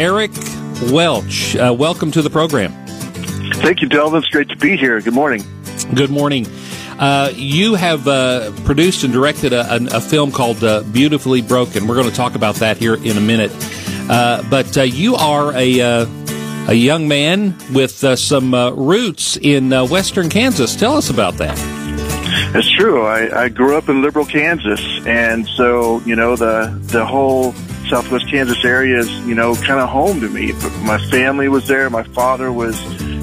Eric Welch. Uh, welcome to the program. Thank you, Delvin. It's great to be here. Good morning. Good morning. Uh, you have uh, produced and directed a, a, a film called uh, Beautifully Broken. We're going to talk about that here in a minute. Uh, but uh, you are a, uh, a young man with some roots in western Kansas. Tell us about that. That's true. I, I grew up in Liberal Kansas, and so you know the the whole Southwest Kansas area is you know kind of home to me. My family was there. My father was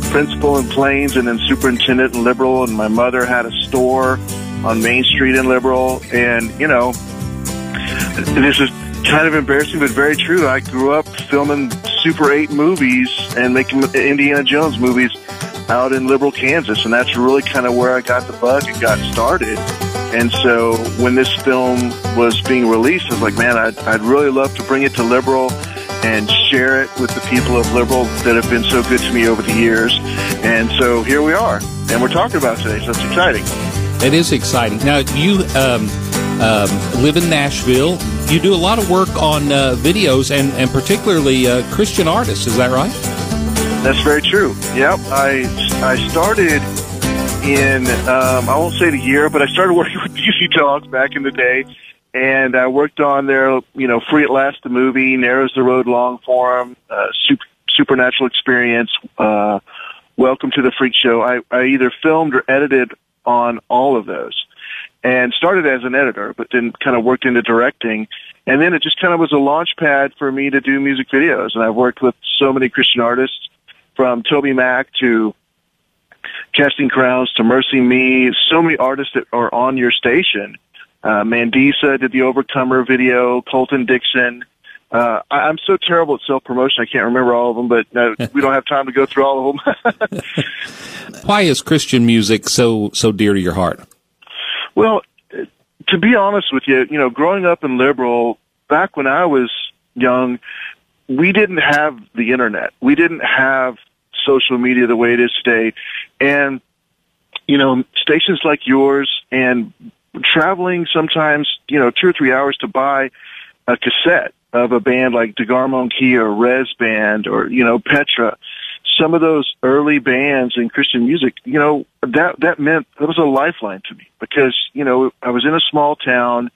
principal in Plains and then superintendent in Liberal, and my mother had a store on Main Street in Liberal. And, you know, this is kind of embarrassing, but very true. I grew up filming Super 8 movies and making Indiana Jones movies out in Liberal, Kansas. And that's really kind of where I got the bug and got started. And so when this film was being released, I was like, man, I'd, I'd really love to bring it to Liberal and share it with the people of Liberal that have been so good to me over the years. And so here we are, and we're talking about today, so it's exciting. It is exciting. Now, you um, um, live in Nashville. You do a lot of work on uh, videos and, and particularly uh, Christian artists, is that right? That's very true. Yep. I, I started in, um, I won't say the year, but I started working with DC Talks back in the day and I worked on their, you know, Free at Last, the movie, Narrow Is the Road long form, uh, super, supernatural experience, uh, Welcome to the Freak Show. I, I either filmed or edited on all of those and started as an editor, but then kind of worked into directing. And then it just kind of was a launch pad for me to do music videos. And I've worked with so many Christian artists from TobyMac to Casting Crowns to MercyMe, so many artists that are on your station uh, Mandisa did the Overcomer video. Colton Dixon. Uh, I, I'm so terrible at self promotion. I can't remember all of them, but uh, we don't have time to go through all of them. Why is Christian music so so dear to your heart? Well, to be honest with you, you know, growing up in Liberal, back when I was young, we didn't have the internet. We didn't have social media the way it is today. And, you know, stations like yours and traveling sometimes, you know, two or three hours to buy a cassette of a band like DeGarmo Key or Rez Band or, you know, Petra. Some of those early bands in Christian music, you know, that, that meant, that was a lifeline to me because, you know, I was in a small town.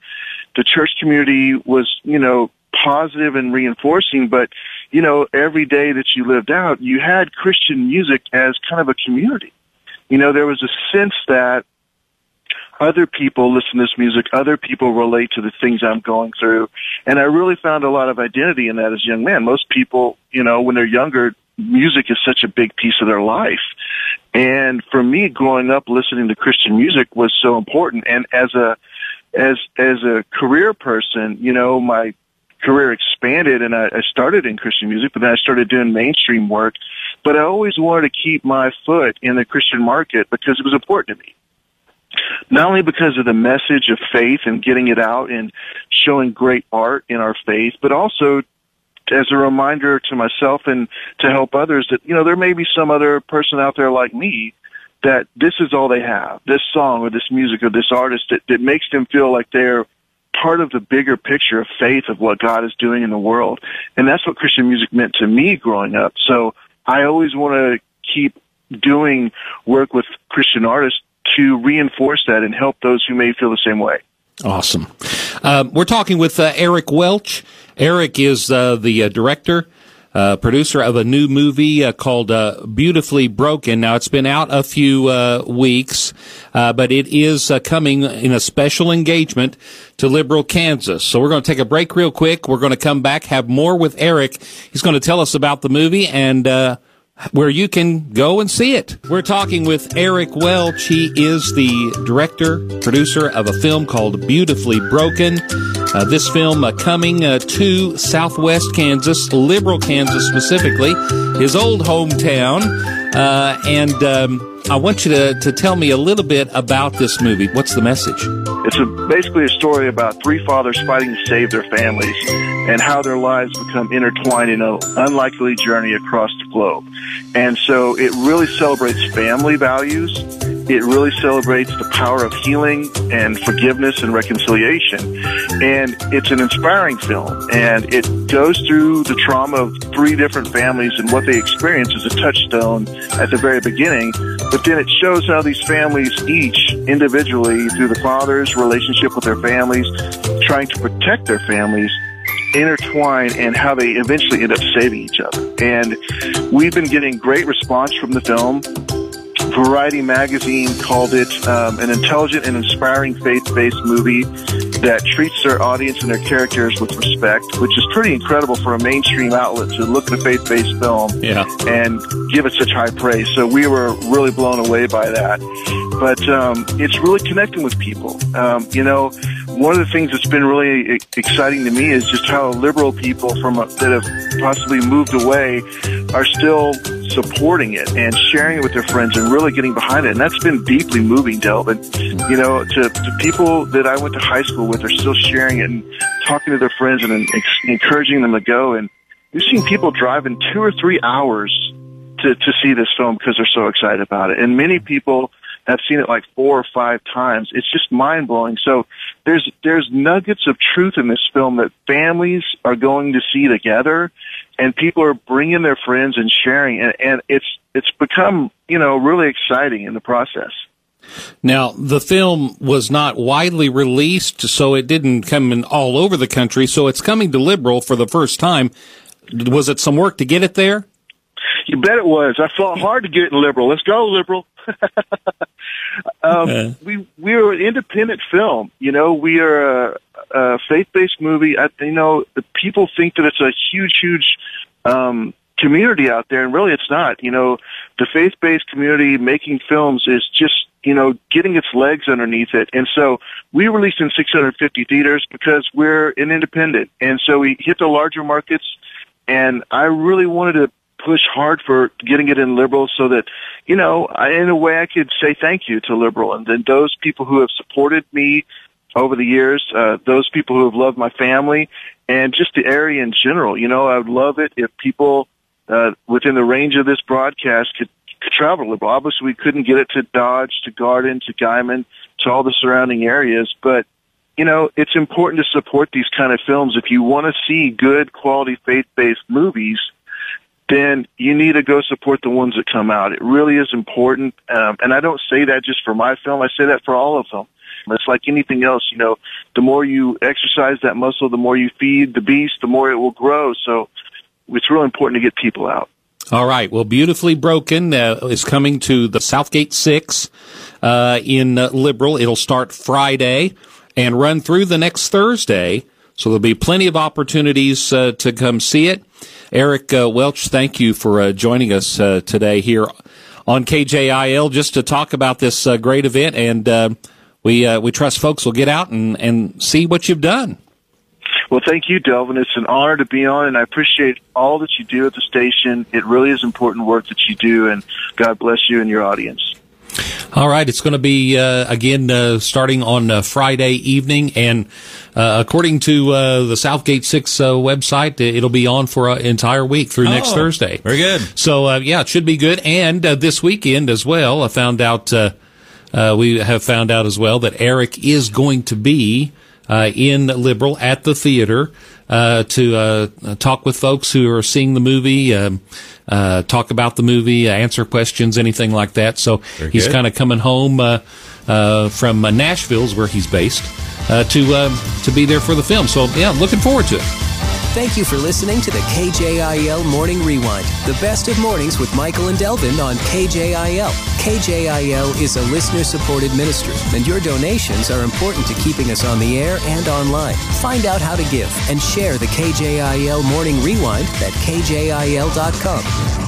The church community was, you know, positive and reinforcing, but, you know, every day that you lived out, you had Christian music as kind of a community. You know, there was a sense that other people listen to this music, other people relate to the things I'm going through. And I really found a lot of identity in that as a young man. Most people, you know, when they're younger, music is such a big piece of their life. And for me, growing up listening to Christian music was so important. And as a, as, as a career person, you know, my career expanded and I, I started in Christian music, but then I started doing mainstream work. But I always wanted to keep my foot in the Christian market because it was important to me not only because of the message of faith and getting it out and showing great art in our faith, but also as a reminder to myself and to help others that, you know, there may be some other person out there like me that this is all they have, this song or this music or this artist that, that makes them feel like they're part of the bigger picture of faith of what God is doing in the world. And that's what Christian music meant to me growing up. So I always want to keep doing work with Christian artists to reinforce that and help those who may feel the same way. Awesome. Uh, we're talking with uh, Eric Welch. Eric is uh, the uh, director, uh, producer of a new movie uh, called uh, Beautifully Broken. Now, it's been out a few uh, weeks, uh, but it is coming in a special engagement to Liberal, Kansas. So we're going to take a break real quick. We're going to come back, have more with Eric. He's going to tell us about the movie and where you can go and see it. We're talking with Eric Welch. He is the director, producer of a film called Beautifully Broken. Uh, this film uh, coming uh, to Southwest Kansas, Liberal Kansas specifically, his old hometown. Uh, and um, I want you to, to tell me a little bit about this movie. What's the message? It's a, basically a story about three fathers fighting to save their families and how their lives become intertwined in an unlikely journey across the globe. And so it really celebrates family values. It really celebrates the power of healing and forgiveness and reconciliation. And it's an inspiring film. And it goes through the trauma of three different families and what they experience as a touchstone at the very beginning. But then it shows how these families each individually through the father's relationship with their families, trying to protect their families, intertwine and how they eventually end up saving each other. And we've been getting great response from the film. Variety magazine called it um, an intelligent and inspiring faith-based movie that treats their audience and their characters with respect, which is pretty incredible for a mainstream outlet to look at a faith-based film yeah. and give it such high praise. So we were really blown away by that. But um, it's really connecting with people. Um, you know, one of the things that's been really exciting to me is just how Liberal people from a, that have possibly moved away are still supporting it and sharing it with their friends and really getting behind it. And that's been deeply moving, Delvin. You know, to, to people that I went to high school with are still sharing it and talking to their friends and ex- encouraging them to go. And we've seen people driving two or three hours to, to see this film because they're so excited about it. And many people have seen it like four or five times. It's just mind blowing. So there's there's nuggets of truth in this film that families are going to see together, and people are bringing their friends and sharing, and, and it's it's become you know really exciting in the process. Now, the film was not widely released, so it didn't come in all over the country. So it's coming to Liberal for the first time. Was it some work to get it there? You bet it was. I fought hard to get it in Liberal. Let's go, Liberal. um, we we are an independent film. You know, we are a, a faith-based movie. I, you know, the people think that it's a huge, huge um, community out there, and really, it's not. You know, the faith-based community making films is just you know getting its legs underneath it, and so we released in 650 theaters because we're an independent, and so we hit the larger markets. And I really wanted to push hard for getting it in Liberal so that, you know, I, in a way I could say thank you to Liberal and then those people who have supported me over the years, uh, those people who have loved my family and just the area in general. You know, I would love it if people, uh, within the range of this broadcast could, could travel Liberal. Obviously we couldn't get it to Dodge, to Garden, to Guymon, to all the surrounding areas, but you know, it's important to support these kind of films. If you want to see good quality faith-based movies, then you need to go support the ones that come out. It really is important. Um, and I don't say that just for my film. I say that for all of them. It's like anything else, you know, the more you exercise that muscle, the more you feed the beast, the more it will grow. So it's really important to get people out. All right. Well, Beautifully Broken uh, is coming to the Southgate 6 uh, in uh, Liberal. It'll start Friday and run through the next Thursday. So there'll be plenty of opportunities uh, to come see it. Eric uh, Welch, thank you for uh, joining us uh, today here on KJIL just to talk about this uh, great event. And uh, we uh, we trust folks will get out and, and see what you've done. Well, thank you, Delvin. It's an honor to be on, and I appreciate all that you do at the station. It really is important work that you do, and God bless you and your audience. All right, it's going to be uh, again uh, starting on uh, Friday evening, and uh, according to uh, the Southgate Six uh, website, it'll be on for an entire week through oh, next Thursday. Very good. So yeah, it should be good. And this weekend as well, I found out we have found out as well that Eric is going to be in Liberal at the theater to talk with folks who are seeing the movie. Um, uh, talk about the movie, uh, answer questions, anything like that. So Very he's kind of coming home uh, uh from uh, Nashville's where he's based uh, to um, to be there for the film. So yeah, I'm looking forward to it. Thank you for listening to the KJIL Morning Rewind, the best of mornings with Michael and Delvin on KJIL. KJIL is a listener supported ministry, and your donations are important to keeping us on the air and online. Find out how to give and share the KJIL Morning Rewind at kjil.com.